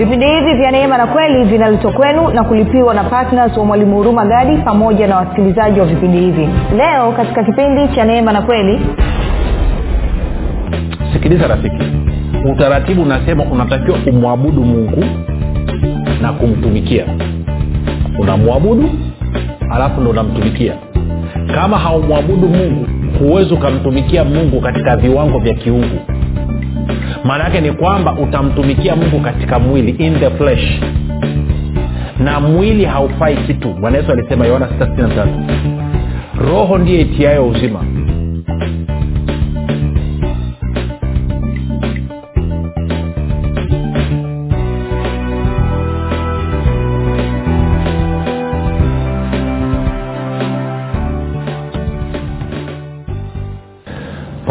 vipindi hivi vya neema na kweli vinaletwa kwenu na kulipiwa na ptns wa mwalimu huruma gadi pamoja na wasikilizaji wa vipindi hivi. Leo katika kipindi cha neema na kweli. Sikiliza rafiki utaratibu unasema unatakiwa umwabudu mungu na kumtumikia. Unamwabudu alafu ndo unamtumikia. Kama haumwabudu mungu huwezi ukamtumikia mungu katika viwango vya kiungu maana yake ni kwamba utamtumikia mungu katika mwili in the flesh. Na mwili haufai kitu. Bwana yesu alisema yohana 6 roho ndiye itiayo uzima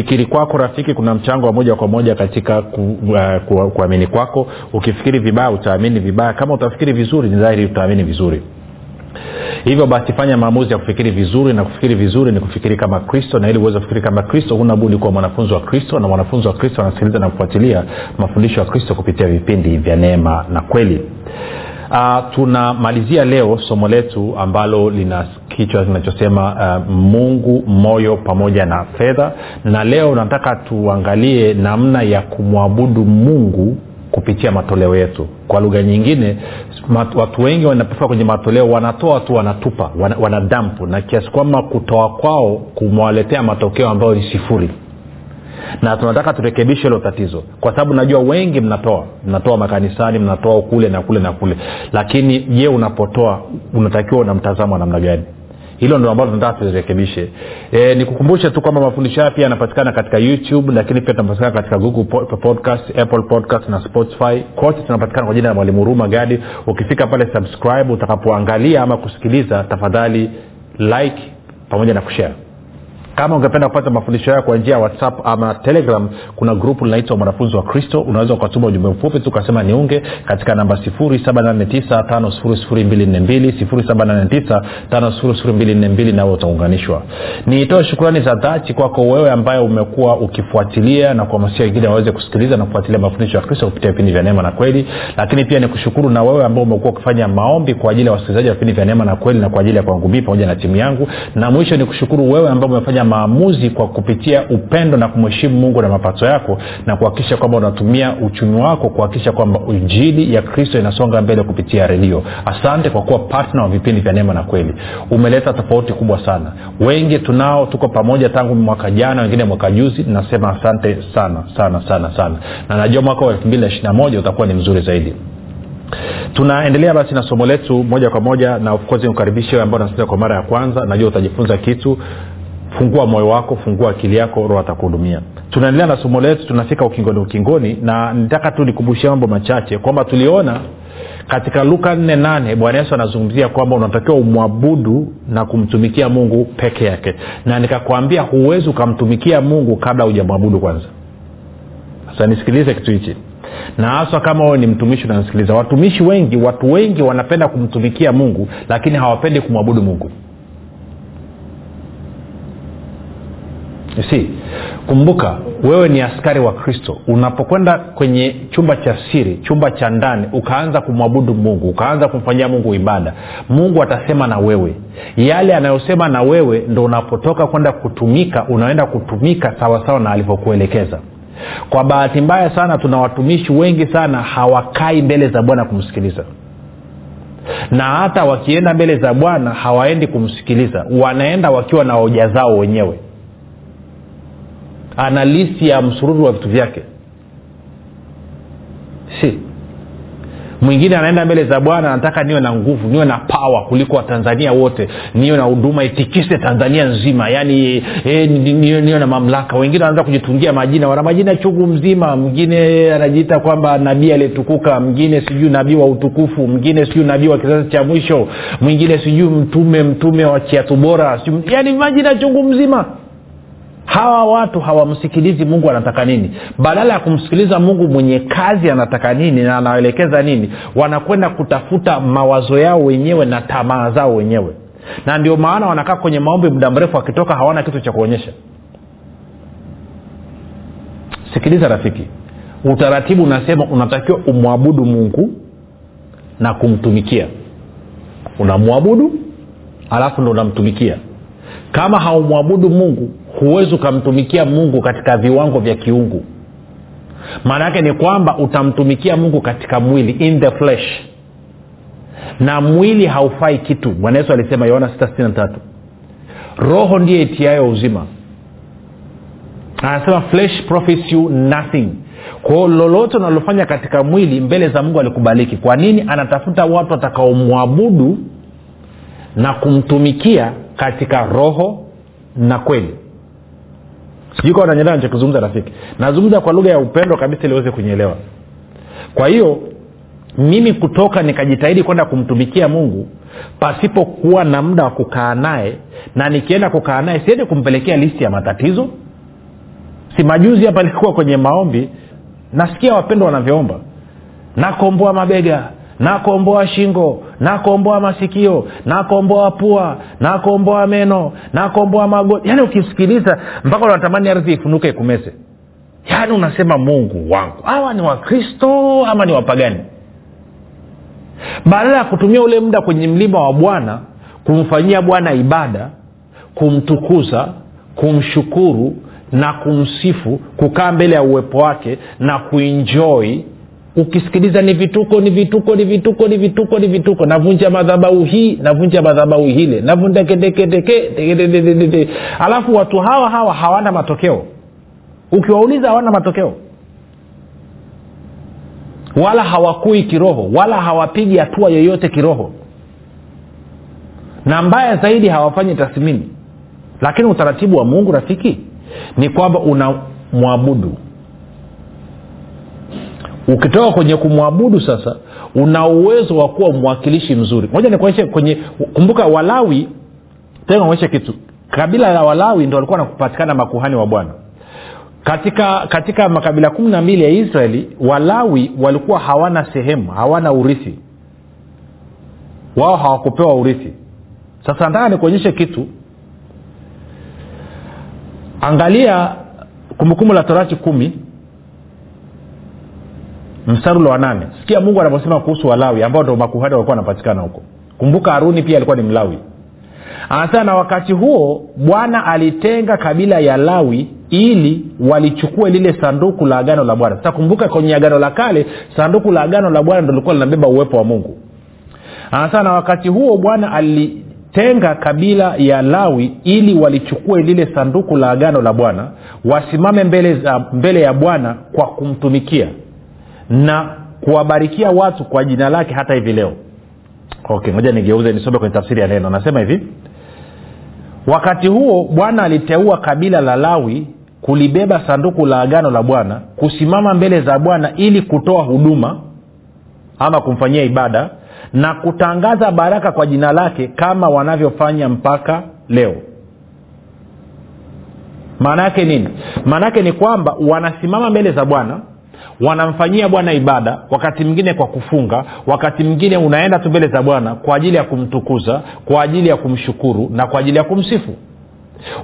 kufikiri kwako rafiki kuna mchango wa moja kwa moja katika ku, uh, ku, kuamini kwako. Ukifikiri vibaya utaamini vibaya. Kama utafikiri vizuri ni dhahiri utaamini vizuri. Hivyo basi fanya maamuzi ya kufikiri vizuri na kufikiri vizuri ni kufikiri kama kristo na ili uweze kufikiri kama kristo huna budi kuwa mwanafunzi wa kristo na mwanafunzi wa kristo anasikiliza na kufuatilia mafundisho ya kristo kupitia vipindi vya neema na kweli uh, tunamalizia leo somo letu ambalo lina kichwa kinachosema uh, mungu moyo pamoja na fedha. Na leo nataka tuangalie namna ya kumwabudu mungu kupitia matoleo yetu. Kwa lugha nyingine watu wengi wanapofika kwenye matoleo wanatoa tu wanatupa wana, wanadampu na kiasi kwamba kutoa kwao kumwaletea matokeo ambayo ni sifuri na tunataka turekebishe hilo tatizo. Kwa sababu najua wengi mnatoa. Mnatoa makanisani mnatoa kule na kule na kule. Lakini je unapotoa unatakiwa una mtazamo wa namna gani? Hilo ndo ambalo tunataka tulirekebishe. E, nikukumbushe tu kwamba mafundisho haya pia yanapatikana katika youtube lakini pia tunapatikana katika google podcast apple podcast na spotify. Kote tunapatikana kwa jina la mwalimu huruma gadi. Ukifika pale subscribe utakapoangalia ama kusikiliza tafadhali like pamoja na kushare kama ungependa kupata mafundisho hayo kwa njia ya whatsapp ama telegram kuna grupu linaitwa mwanafunzi wa kristo. Unaweza ukatuma ujumbe mfupi tu ukasema niunge katika namba 7895242 nawe utaunganishwa. Niitoe shukrani za dhati kwako wewe ambaye umekuwa ukifuatilia na kuhamasisha wengine waweze kusikiliza na kufuatilia mafundisho ya kristo kupitia vipindi vya neema na kweli. Lakini pia nikushukuru na wewe ambao umekuwa ukifanya maombi kwa ajili ya wasikilizaji wa vipindi vya neema na kweli na kwa ajili ya kwangu pamoja na timu yangu. Na mwisho nikushukuru wewe ambao umefanya maamuzi kwa kupitia upendo na kumheshimu mungu na mapato yako na kuhakikisha kwamba unatumia uchumi wako kuhakikisha kwamba injili ya kristo inasonga mbele kupitia redio. Asante kwa kuwa patna wa vipindi vya neema na kweli. Umeleta tofauti kubwa sana. Wengi tunao tuko pamoja tangu mwaka jana wengine mwaka juzi nasema asante sana sana sana sana. Na najua mwaka wa elfu na ishirina moja utakuwa ni mzuri zaidi. Tunaendelea basi na somo letu moja kwa moja na of course ambao nasikiliza kwa mara ya kwanza. Najua utajifunza kitu fungua moyo wako fungua akili yako roho atakuhudumia. Tunaendelea na somo letu tunafika ukingoni ukingoni na nitaka tu nikumbushia mambo machache kwamba tuliona katika luka 48 bwana yesu anazungumzia kwamba unatakiwa umwabudu na kumtumikia mungu peke yake. Na nikakwambia huwezi ukamtumikia mungu kabla hujamwabudu kwanza. Sasa nisikilize kitu hichi. Na haswa kama wewe ni mtumishi unanisikiliza watumishi wengi watu wengi wanapenda kumtumikia mungu lakini hawapendi kumwabudu mungu si kumbuka wewe ni askari wa kristo. Unapokwenda kwenye chumba cha siri chumba cha ndani ukaanza kumwabudu mungu ukaanza kumfanyia mungu ibada mungu atasema na wewe. Yale anayosema na wewe ndo unapotoka kwenda kutumika unaenda kutumika sawasawa na alivyokuelekeza. Kwa bahati mbaya sana tuna watumishi wengi sana hawakai mbele za bwana kumsikiliza. Na hata wakienda mbele za bwana hawaendi kumsikiliza. Wanaenda wakiwa na hoja zao wenyewe ana listi ya msururu wa vitu vyake. Si. Mwingine anaenda mbele za bwana anataka niwe na nguvu niwe na pawa kuliko watanzania wote niwe na huduma itikise tanzania nzima. Yaani e, niwe, na mamlaka. Wengine wanaanza kujitungia majina wana majina chungu mzima. Mwingine anajiita kwamba nabii aliyetukuka mwingine sijui nabii wa utukufu mwingine sijui nabii wa kizazi cha mwisho mwingine sijui mtume mtume wa kiatu bora yaani majina chungu mzima hawa watu hawamsikilizi mungu anataka nini? Badala ya kumsikiliza mungu mwenye kazi anataka nini na anaelekeza nini wanakwenda kutafuta mawazo yao wenyewe na tamaa zao wenyewe. Na ndio maana wanakaa kwenye maombi muda mrefu wakitoka hawana kitu cha kuonyesha. Sikiliza rafiki utaratibu unasema unatakiwa umwabudu mungu na kumtumikia. Unamwabudu alafu ndo unamtumikia. Kama haumwabudu mungu huwezi ukamtumikia mungu katika viwango vya kiungu. Maana yake ni kwamba utamtumikia mungu katika mwili in the flesh. Na mwili haufai kitu. Bwana yesu alisema yohana 663 roho ndiye itiayo uzima. Anasema flesh profits you nothing. Kwao lolote unalofanya katika mwili mbele za mungu alikubaliki kwa nini? Anatafuta watu watakaomwabudu na kumtumikia katika roho na kweli sijui kawa nanyelewa rafiki. Nazungumza kwa lugha ya upendo kabisa iliweze kunyelewa kwa hiyo mimi kutoka nikajitahidi kwenda kumtumikia mungu pasipokuwa na muda wa kukaa naye na nikienda kukaa naye siendi kumpelekea listi ya matatizo. Si majuzi hapa nilikuwa kwenye maombi nasikia wapendo wanavyoomba. Nakomboa mabega nakomboa shingo nakomboa masikio nakomboa pua nakomboa meno nakomboa magoti yaani ukisikiliza mpaka unatamani ardhi ifunuke ikumeze. Yaani unasema mungu wangu. Hawa ni wakristo ama ni wapagani? Badala ya kutumia ule muda kwenye mlima wa bwana kumfanyia bwana ibada kumtukuza kumshukuru na kumsifu kukaa mbele ya uwepo wake na kuinjoi ukisikiliza ni vituko ni vituko ni vituko ni vituko ni vituko. Navunja madhabau hii navunja madhabau hile navunja alafu watu hawa hawa hawana matokeo. Ukiwauliza hawana matokeo. Wala hawakui kiroho wala hawapigi hatua yoyote kiroho. Na mbaya zaidi hawafanyi tathmini. Lakini utaratibu wa mungu rafiki ni kwamba unamwabudu ukitoka kwenye kumwabudu sasa una uwezo wa kuwa mwakilishi mzuri. Moja nikuonyeshe kwenye kumbuka walawi tekuonyeshe kitu. Kabila la walawi ndo walikuwa nakupatikana makuhani wa bwana. Katika katika makabila kumi na mbili ya israeli walawi walikuwa hawana sehemu hawana urithi. Wao hawakupewa urithi. Sasa nataka nikuonyeshe kitu. Angalia kumbukumbu la torati kumi mstari ule wa nane. Sikia mungu anavyosema kuhusu walawi ambao ndo makuhani walikuwa wanapatikana huko. Kumbuka haruni pia alikuwa ni mlawi. Anasema na wakati huo bwana alitenga kabila ya lawi ili walichukue lile sanduku la agano la bwana. Sasa kwenye agano la kale sanduku la agano la bwana ndo lilikuwa linabeba uwepo wa mungu. Anasema na wakati huo bwana alitenga kabila ya lawi ili walichukue lile sanduku la agano la bwana wasimame mbele, mbele ya bwana kwa kumtumikia na kuwabarikia watu kwa jina lake hata hivi leo. Okay moja nigeuze nisome kwenye tafsiri ya neno. Anasema hivi wakati huo bwana aliteua kabila la lawi kulibeba sanduku la agano la bwana kusimama mbele za bwana ili kutoa huduma ama kumfanyia ibada na kutangaza baraka kwa jina lake kama wanavyofanya mpaka leo. Maana yake nini? Maana yake ni kwamba wanasimama mbele za bwana wanamfanyia bwana ibada wakati mwingine kwa kufunga wakati mwingine unaenda tu mbele za bwana kwa ajili ya kumtukuza kwa ajili ya kumshukuru na kwa ajili ya kumsifu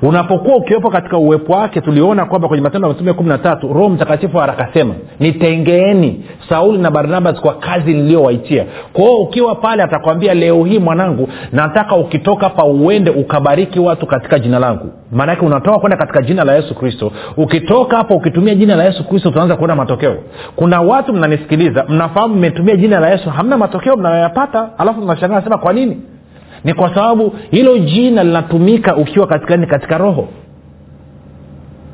unapokuwa ukiwepo katika uwepo wake tuliona kwamba kwenye matendo ya mitume kumi na tatu roho mtakatifu akasema nitengeeni sauli na barnabas kwa kazi niliyowaitia. Kwao ukiwa pale atakwambia leo hii mwanangu nataka ukitoka pa uende ukabariki watu katika jina langu. Maanake unatoka kwenda katika jina la yesu kristo. Ukitoka hapo ukitumia jina la yesu kristo tunaanza kuona matokeo. Kuna watu mnanisikiliza mnafahamu mmetumia jina la yesu hamna matokeo mnayoyapata? Alafu mnashangaa sema kwa nini ni kwa sababu hilo jina linatumika ukiwa katika ni katika roho.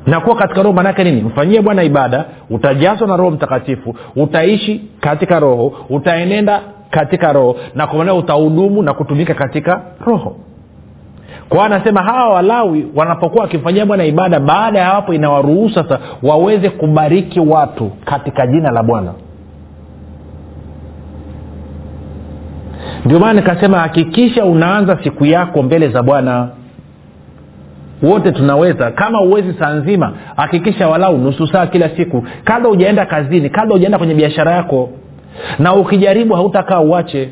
Na kuwa katika roho maanaake nini? Mfanyie bwana ibada utajazwa na roho mtakatifu utaishi katika roho utaenenda katika roho na kwa maana utahudumu na kutumika katika roho. Kwa anasema hawa walawi wanapokuwa wakimfanyia bwana ibada baada ya hapo inawaruhusu sasa waweze kubariki watu katika jina la bwana ndio maana nikasema hakikisha unaanza siku yako mbele za bwana. Wote tunaweza. Kama uwezi saa nzima hakikisha walau nusu saa kila siku. Kabla ujaenda kazini kabla ujaenda kwenye biashara yako. Na ukijaribu hautakaa uwache.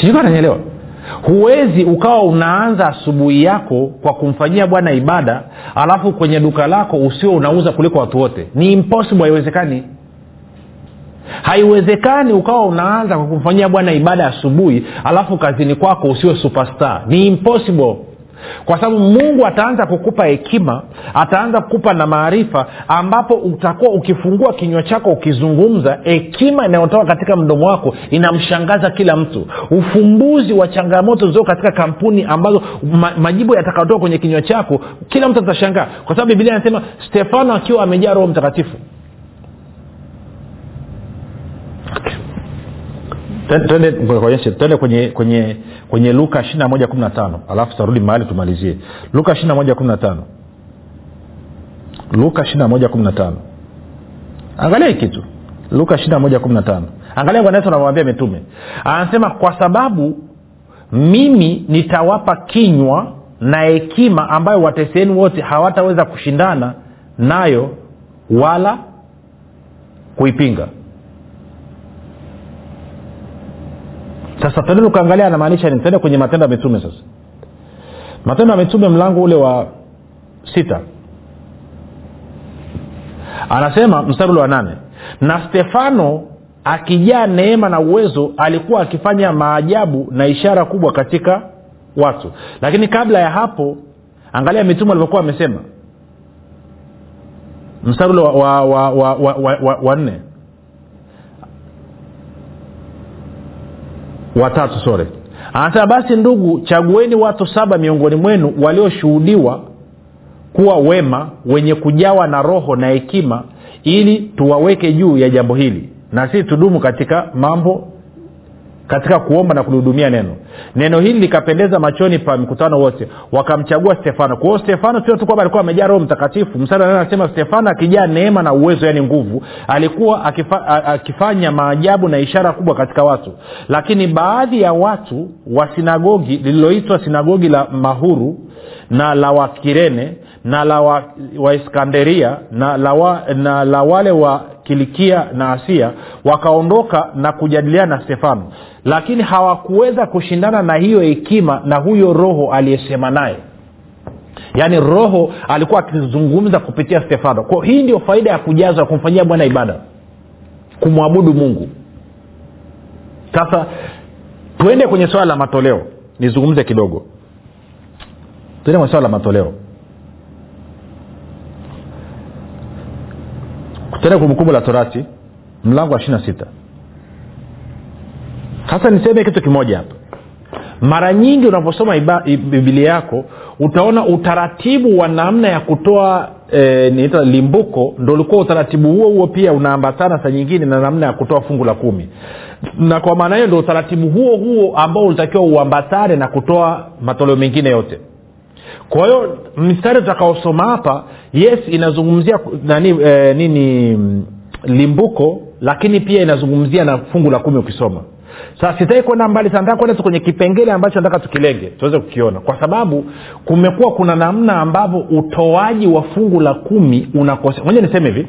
Sijui nanyelewa huwezi ukawa unaanza asubuhi yako kwa kumfanyia bwana ibada alafu kwenye duka lako usio unauza kuliko watu wote. Ni impossible haiwezekani haiwezekani ukawa unaanza kwa kumfanyia bwana ibada asubuhi alafu kazini kwako usiwe superstar. Ni impossible. Kwa sababu mungu ataanza kukupa hekima ataanza kukupa na maarifa ambapo utakuwa ukifungua kinywa chako ukizungumza hekima inayotoka katika mdomo wako inamshangaza kila mtu. Ufumbuzi wa changamoto zilizoko katika kampuni ambazo ma, majibu yatakaotoka kwenye kinywa chako kila mtu atashangaa. Kwa sababu bibilia anasema stefano akiwa amejaa roho mtakatifu twende twende kwenye kwenye kwenye luka ishiri moja kumi na tano. Alafu tutarudi mahali tumalizie. Luka ishiri moja kumi na tano. Luka ishiri moja kumi na tano. Angalia kitu. Luka ishiri moja kumi na tano. Angalia bwana yesu mitume. Anasema kwa sababu mimi nitawapa kinywa na hekima ambayo wateseenu wote hawataweza kushindana nayo wala kuipinga sasa tendeni ukaangalia anamaanisha nini? Tende kwenye matendo ya mitume sasa. Matendo ya mitume mlango ule wa sita. Anasema mstari ule wa nane. Na stefano akijaa neema na uwezo alikuwa akifanya maajabu na ishara kubwa katika watu. Lakini kabla ya hapo angalia mitume alivyokuwa amesema mstari ule wa, wa, wa, wa, wa, wa, wa, wa nne watatu sore anasema basi ndugu chagueni watu saba miongoni mwenu walioshuhudiwa kuwa wema wenye kujawa na roho na hekima ili tuwaweke juu ya jambo hili na sisi tudumu katika mambo katika kuomba na kulihudumia neno. Neno hili likapendeza machoni pa mkutano wote. Wakamchagua stefano. Kwa hiyo stefano sio tu kwamba alikuwa amejaa roho mtakatifu. Msara anasema stefano akijaa neema na uwezo yaani nguvu alikuwa akifa, akifanya maajabu na ishara kubwa katika watu. Lakini baadhi ya watu wa sinagogi lililoitwa sinagogi la mahuru na la wakirene na la wa, waiskanderia na la, wa, na la wale wa kilikia na asia wakaondoka na kujadiliana na stefano. Lakini hawakuweza kushindana na hiyo hekima na huyo roho aliyesema naye. Yaani roho alikuwa akizungumza kupitia stefano. Kwa hii ndio faida ya kujazwa kumfanyia bwana ibada. Kumwabudu mungu. Sasa tuende kwenye swala la matoleo. Nizungumze kidogo. Tuende kwenye swala la matoleo tena kumbukumbu la torati mlango wa ishiri na sita. Sasa niseme kitu kimoja hapa. Mara nyingi unavyosoma bibilia yako utaona utaratibu wa namna ya kutoa e, niita limbuko ndo ulikuwa utaratibu huo huo pia unaambatana saa nyingine na namna ya kutoa fungu la kumi. Na kwa maana hiyo ndo utaratibu huo huo ambao ulitakiwa uambatane na kutoa matoleo mengine yote kwa hiyo mstari utakaosoma hapa yes inazungumzia nani e, nini limbuko lakini pia inazungumzia na fungu la kumi ukisoma. Sasa sitaki kwenda mbali sana kwenda kwenye kipengele ambacho nataka tukilenge tuweze kukiona. Kwa sababu kumekuwa kuna namna ambavyo utoaji wa fungu la kumi unakosa moja niseme hivi.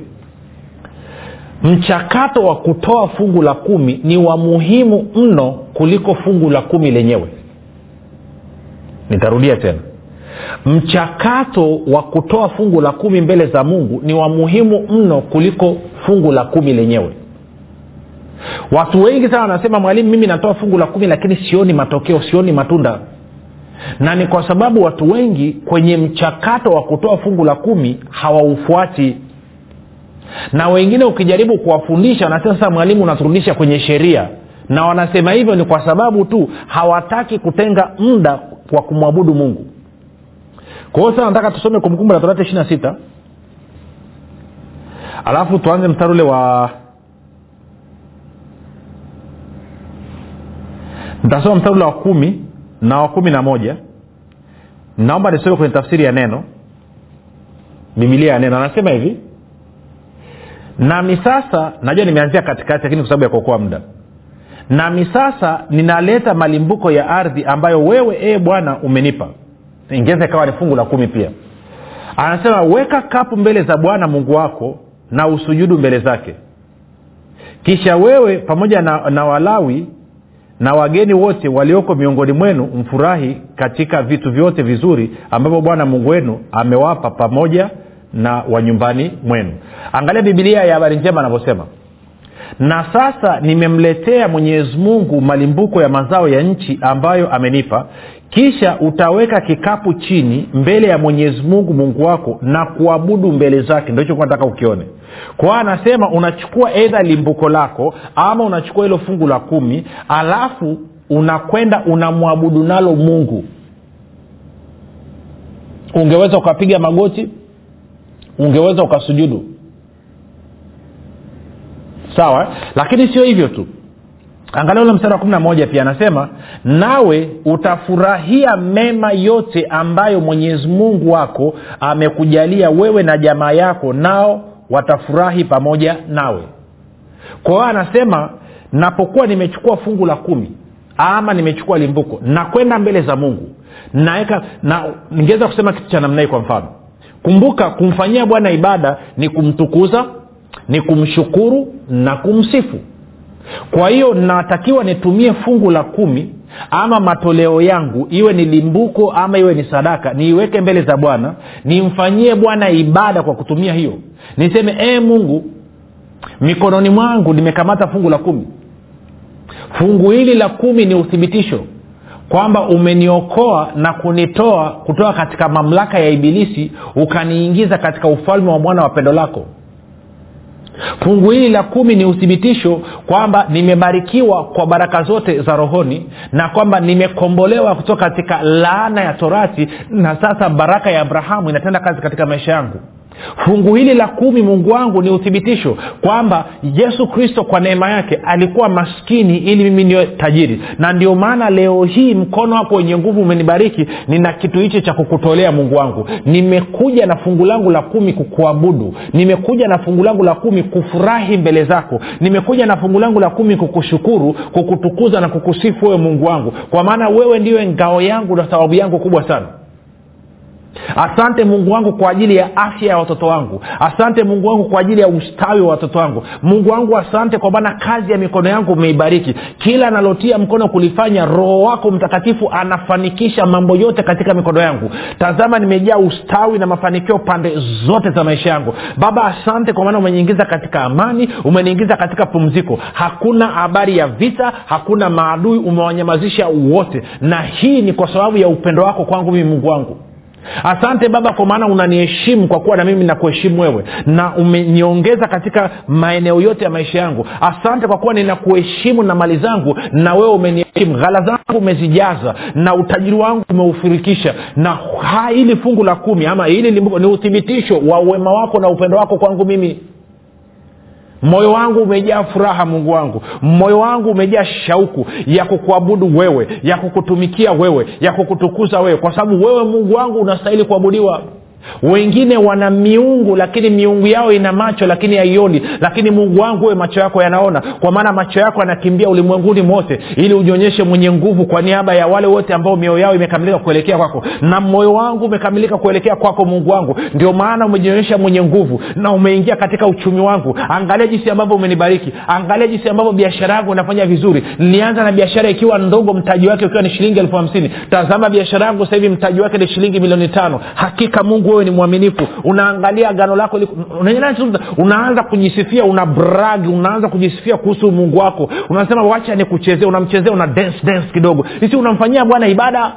Mchakato wa kutoa fungu la kumi ni wa muhimu mno kuliko fungu la kumi lenyewe. Nitarudia tena mchakato wa kutoa fungu la kumi mbele za mungu ni wa muhimu mno kuliko fungu la kumi lenyewe. Watu wengi sana wanasema mwalimu mimi natoa fungu la kumi lakini sioni matokeo sioni matunda. Na ni kwa sababu watu wengi kwenye mchakato wa kutoa fungu la kumi hawaufuati. Na wengine ukijaribu kuwafundisha wanasema sasa mwalimu unaturudisha kwenye sheria. Na wanasema hivyo ni kwa sababu tu hawataki kutenga muda wa kumwabudu mungu kwa hiyo sasa nataka tusome kumbukumbu la torati ishiri na sita. Alafu tuanze mstari ule wa nitasoma mstari ule wa kumi na wa kumi na moja. Naomba nisome kwenye tafsiri ya neno. Bibilia ya neno. Anasema hivi nami sasa najua nimeanzia katikati lakini kwa sababu ya kuokoa muda. Nami sasa ninaleta malimbuko ya ardhi ambayo wewe ee bwana umenipa ingeweza ikawa ni fungu la kumi pia. Anasema weka kapu mbele za bwana mungu wako na usujudu mbele zake. Kisha wewe pamoja na, na walawi na wageni wote walioko miongoni mwenu mfurahi katika vitu vyote vizuri ambavyo bwana mungu wenu amewapa pamoja na wanyumbani mwenu. Angalia bibilia ya habari njema anavyosema. Na sasa nimemletea mwenyezi mungu malimbuko ya mazao ya nchi ambayo amenipa kisha utaweka kikapu chini mbele ya mwenyezi mungu mungu wako na kuabudu mbele zake. Ndo hicho nataka ukione. Kwa anasema unachukua edha limbuko lako ama unachukua hilo fungu la kumi alafu unakwenda unamwabudu nalo mungu. Ungeweza ukapiga magoti ungeweza ukasujudu. Sawa lakini sio hivyo tu angalia ule mstari wa kumi na moja pia anasema nawe utafurahia mema yote ambayo mwenyezi mungu wako amekujalia wewe na jamaa yako nao watafurahi pamoja nawe. Kwa hiyo anasema napokuwa nimechukua fungu la kumi ama nimechukua limbuko nakwenda mbele za mungu naweka na ningeweza kusema kitu cha namna hii kwa mfano. Kumbuka kumfanyia bwana ibada ni kumtukuza ni kumshukuru na kumsifu kwa hiyo natakiwa nitumie fungu la kumi ama matoleo yangu iwe ni limbuko ama iwe ni sadaka niiweke mbele za bwana nimfanyie bwana ibada kwa kutumia hiyo. Niseme ee mungu mikononi mwangu nimekamata fungu la kumi. Fungu hili la kumi ni uthibitisho kwamba umeniokoa na kunitoa kutoka katika mamlaka ya ibilisi ukaniingiza katika ufalme wa mwana wa pendo lako fungu hili la kumi ni uthibitisho kwamba nimebarikiwa kwa baraka zote za rohoni na kwamba nimekombolewa kutoka katika laana ya torati na sasa baraka ya abrahamu inatenda kazi katika maisha yangu fungu hili la kumi mungu wangu ni uthibitisho kwamba yesu kristo kwa neema yake alikuwa maskini ili mimi niwe tajiri. Na ndio maana leo hii mkono wako wenye nguvu umenibariki nina kitu hichi cha kukutolea mungu wangu. Nimekuja na fungu langu la kumi kukuabudu. Nimekuja na fungu langu la kumi kufurahi mbele zako. Nimekuja na fungu langu la kumi kukushukuru kukutukuza na kukusifu wewe mungu wangu. Kwa maana wewe ndiwe ngao yangu na sababu yangu kubwa sana asante mungu wangu kwa ajili ya afya ya watoto wangu. Asante mungu wangu kwa ajili ya ustawi wa watoto wangu. Mungu wangu asante kwa maana kazi ya mikono yangu umeibariki. Kila analotia mkono kulifanya roho wako mtakatifu anafanikisha mambo yote katika mikono yangu. Tazama nimejaa ustawi na mafanikio pande zote za maisha yangu. Baba asante kwa maana umeniingiza katika amani umeniingiza katika pumziko. Hakuna habari ya vita hakuna maadui umewanyamazisha wote. Na hii ni kwa sababu ya upendo wako kwangu mimi mungu wangu asante baba kwa maana unaniheshimu kwa kuwa na mimi nakuheshimu wewe na umeniongeza katika maeneo yote ya maisha yangu. Asante kwa kuwa ninakuheshimu na mali zangu na wewe umeniheshimu. Ghala zangu umezijaza na utajiri wangu umeufirikisha. Na hili fungu la kumi ama hili ni uthibitisho wa uwema wako na upendo wako kwangu mimi moyo wangu umejaa furaha mungu wangu. Moyo wangu umejaa shauku ya kukuabudu wewe ya kukutumikia wewe ya kukutukuza wewe. Kwa sababu wewe mungu wangu unastahili kuabudiwa wengine wana miungu lakini miungu yao ina macho lakini haioni. Lakini mungu wangu we macho yako yanaona. Kwa maana macho yako yanakimbia ulimwenguni mote ili ujionyeshe mwenye nguvu kwa niaba ya wale wote ambao mioyo yao imekamilika kuelekea kwako. Na moyo wangu umekamilika kuelekea kwako mungu wangu. Ndio maana umejionyesha mwenye nguvu na umeingia katika uchumi wangu. Angalia jinsi ambavyo umenibariki. Angalia jinsi ambavyo biashara yangu inafanya vizuri. Nilianza na biashara ikiwa ndogo mtaji wake ukiwa ni shilingi elfu hamsini. Tazama biashara yangu sasa hivi mtaji wake ni shilingi milioni tano. Hakika mungu wewe ni mwaminifu unaangalia gano lako unaanza kujisifia una brag unaanza kujisifia kuhusu mungu wako. Unasema wacha nikuchezee unamchezea una dance dance kidogo. Isi unamfanyia bwana ibada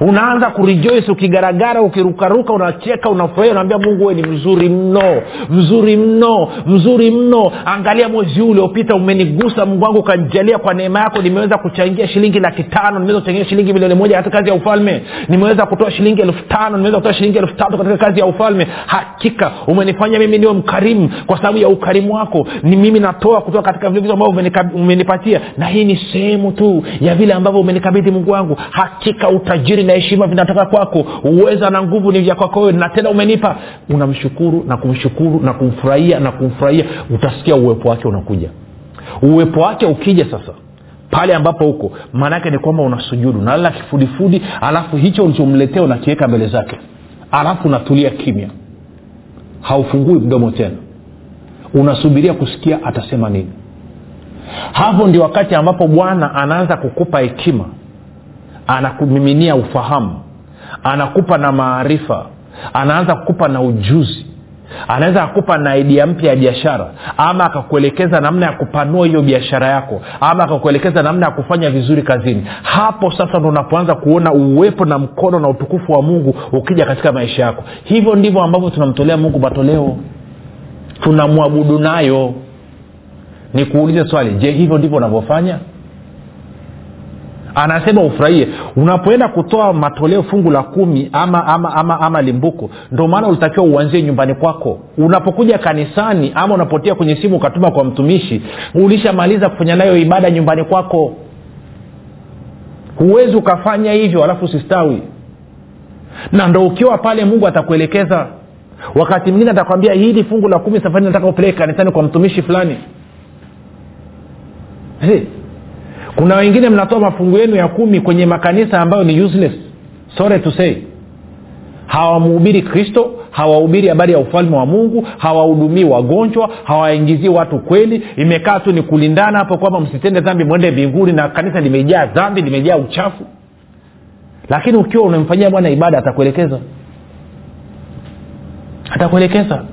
unaanza kurejoice ukigaragara ukirukaruka unacheka unafurahia unaambia mungu we ni mzuri mno mzuri mno mzuri mno. Angalia mwezi huu uliopita umenigusa mungu wangu ukanijalia kwa neema yako. Nimeweza kuchangia shilingi laki tano nimeweza kuchangia shilingi milioni moja katika kazi ya ufalme. Nimeweza kutoa shilingi elfu tano nimeweza kutoa shilingi elfu tatu katika kazi ya ufalme. Hakika umenifanya mimi niwe mkarimu kwa sababu ya ukarimu wako. Ni mimi natoa kutoka katika vile vitu ambavyo umenipatia. Na hii ni sehemu tu ya vile ambavyo umenikabidhi mungu wangu. Hakika utajiri na heshima vinatoka kwako uweza na nguvu ni vya kwako na tena umenipa. Unamshukuru na kumshukuru na kumfurahia na kumfurahia utasikia uwepo wake unakuja. Uwepo wake ukija sasa pale ambapo huko maanaake ni kwamba unasujudu nalala kifudifudi alafu hicho ulichomletea unakiweka mbele zake. Alafu unatulia kimya. Haufungui mdomo tena. Unasubiria kusikia atasema nini. Hapo ndio wakati ambapo bwana anaanza kukupa hekima anakumiminia ufahamu anakupa na maarifa anaanza kukupa na ujuzi anaweza akupa na idia mpya ya biashara ama akakuelekeza namna ya kupanua hiyo biashara yako ama akakuelekeza namna ya kufanya vizuri kazini. Hapo sasa ndo unapoanza kuona uwepo na mkono na utukufu wa mungu ukija katika maisha yako. Hivyo ndivyo ambavyo tunamtolea mungu matoleo. Tunamwabudu nayo. Nikuulize swali je hivyo ndivyo unavyofanya anasema ufurahie. Unapoenda kutoa matoleo fungu la kumi ama ama ama, ama limbuko ndo maana ulitakiwa uanzie nyumbani kwako. Unapokuja kanisani ama unapotia kwenye simu ukatuma kwa mtumishi ulishamaliza kufanya nayo ibada nyumbani kwako. Huwezi ukafanya hivyo alafu usistawi. Na ndo ukiwa pale mungu atakuelekeza. Wakati mwingine atakwambia hili fungu la kumi safari nataka upeleke kanisani kwa mtumishi fulani. Hey kuna wengine mnatoa mafungu yenu ya kumi kwenye makanisa ambayo ni useless. Sorry to say. Hawamhubiri kristo hawahubiri habari ya ufalme wa mungu hawahudumii wagonjwa hawaingizii watu kweli. Imekaa tu ni kulindana hapo kwamba msitende dhambi mwende mbinguni na kanisa limejaa dhambi limejaa uchafu. Lakini ukiwa unamfanyia bwana ibada atakuelekeza. Atakuelekeza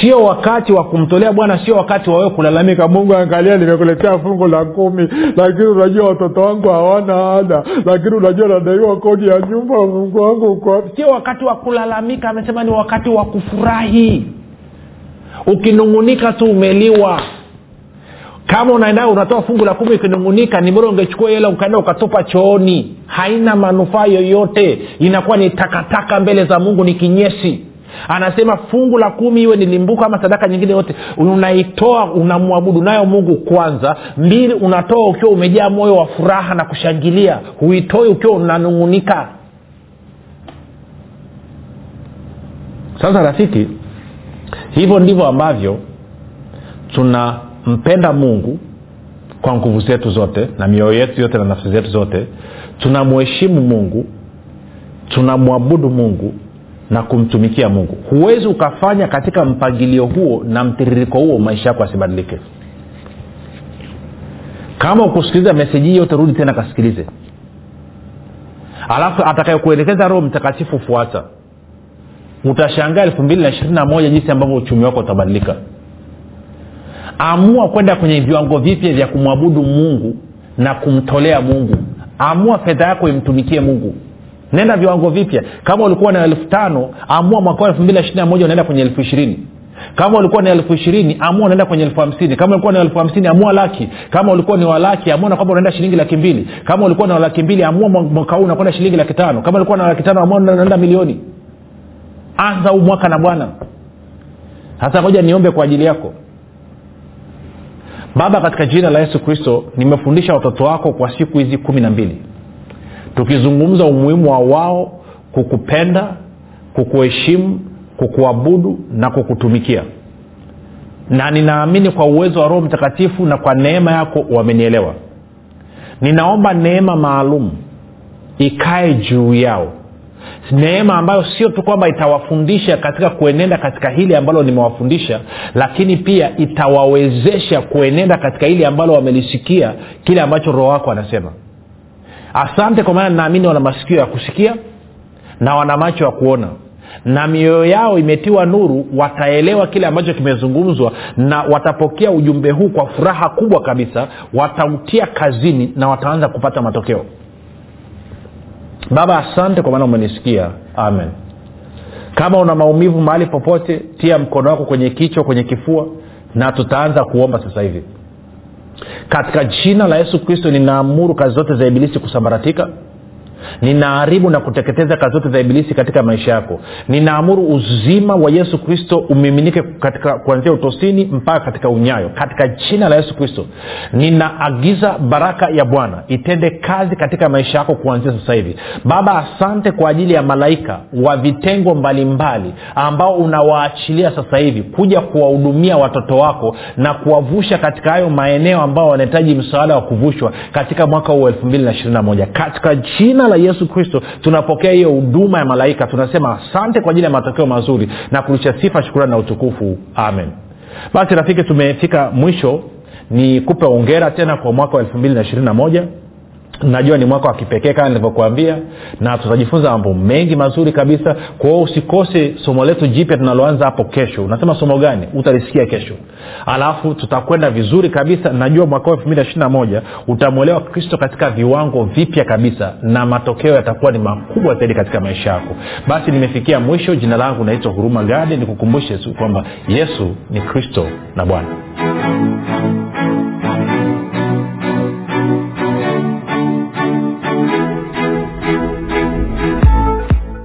sio wakati wa kumtolea bwana sio wakati wa wewe kulalamika mungu angalia nimekuletea fungu la kumi lakini unajua watoto wangu hawana ada lakini unajua nadaiwa kodi ya nyumba mungu wangu sio wakati wa kulalamika amesema ni wakati wa kufurahi. Ukinungunika tu umeliwa. Kama unaenda unatoa fungu la kumi ukinungunika ni bora ungechukua hela ukaenda ukatupa chooni. Haina manufaa yoyote. Inakuwa ni takataka mbele za mungu ni kinyesi anasema fungu la kumi iwe ni limbuko ama sadaka nyingine yote unaitoa unamwabudu. Nayo mungu kwanza. Mbili unatoa ukiwa umejaa moyo wa furaha na kushangilia. Huitoi ukiwa unanung'unika. Sasa rafiki hivyo ndivyo ambavyo tunampenda mungu kwa nguvu zetu zote na mioyo yetu yote na nafsi zetu zote. Tunamheshimu mungu. Tunamwabudu mungu na kumtumikia mungu. Huwezi ukafanya katika mpangilio huo na mtiririko huo maisha yako asibadilike kama ukusikiliza meseji hiyo yote rudi tena kasikilize. Alafu atakayekuelekeza roho mtakatifu fuata. Utashangaa elfu mbili na ishirini na moja jinsi ambavyo uchumi wako utabadilika. Amua kwenda kwenye viwango vipya vya kumwabudu mungu na kumtolea mungu. Amua fedha yako imtumikie mungu nenda viwango vipya. Kama ulikuwa na elfu tano amua mwaka wa elfu mbili ishiri na moja unaenda kwenye elfu ishirini. Kama ulikuwa na elfu ishirini amua unaenda kwenye elfu hamsini. Kama ulikuwa na elfu hamsini amua laki. Kama ulikuwa ni walaki amua na kwamba unaenda shilingi laki mbili. Kama ulikuwa na laki mbili amua mwaka huu unakwenda shilingi laki tano. Kama ulikuwa na laki tano amua unaenda milioni. Anza huu mwaka na bwana. Sasa moja niombe kwa ajili yako. Baba katika jina la yesu kristo nimefundisha watoto wako kwa siku hizi kumi na mbili tukizungumza umuhimu wa wao kukupenda kukuheshimu kukuabudu na kukutumikia. Na ninaamini kwa uwezo wa roho mtakatifu na kwa neema yako wamenielewa. Ninaomba neema maalum ikae juu yao. Neema ambayo sio tu kwamba itawafundisha katika kuenenda katika hili ambalo nimewafundisha lakini pia itawawezesha kuenenda katika hili ambalo wamelisikia kile ambacho roho wako anasema asante kwa maana naamini wana masikio ya kusikia na wana macho ya kuona. Na mioyo yao imetiwa nuru wataelewa kile ambacho kimezungumzwa na watapokea ujumbe huu kwa furaha kubwa kabisa watautia kazini na wataanza kupata matokeo. Baba asante kwa maana umenisikia. Amen. Kama una maumivu mahali popote tia mkono wako kwenye kichwa kwenye kifua na tutaanza kuomba sasa hivi katika jina la yesu kristo ninaamuru kazi zote za ibilisi kusambaratika ninaharibu na kuteketeza kazi zote za ibilisi katika maisha yako. Ninaamuru uzima wa yesu kristo umiminike katika kuanzia utosini mpaka katika unyayo katika jina la yesu kristo. Ninaagiza baraka ya bwana itende kazi katika maisha yako kuanzia sasa hivi. Baba asante kwa ajili ya malaika wa vitengo mbalimbali ambao unawaachilia sasa hivi kuja kuwahudumia watoto wako na kuwavusha katika hayo maeneo ambao wanahitaji msaada wa kuvushwa katika mwaka huu wa 221 katika jina yesu kristo tunapokea hiyo huduma ya malaika tunasema asante kwa ajili ya matokeo mazuri na kurusha sifa shukurani na utukufu. Amen. Basi rafiki tumefika mwisho. Ni kupe ongera tena kwa mwaka wa 221 najua ni mwaka wa kipekee kama nilivyokuambia na tutajifunza mambo mengi mazuri kabisa. Kwa hiyo usikose somo letu jipya tunaloanza hapo kesho. Unasema somo gani? Utalisikia kesho. Alafu tutakwenda vizuri kabisa. Najua mwaka wa 221 utamwelewa kristo katika viwango vipya kabisa na matokeo yatakuwa ni makubwa zaidi katika maisha yako. Basi nimefikia mwisho. Jina langu naitwa huruma gadi. Nikukumbushe tu kwamba yesu ni kristo na bwana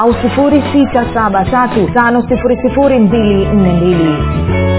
au 6735242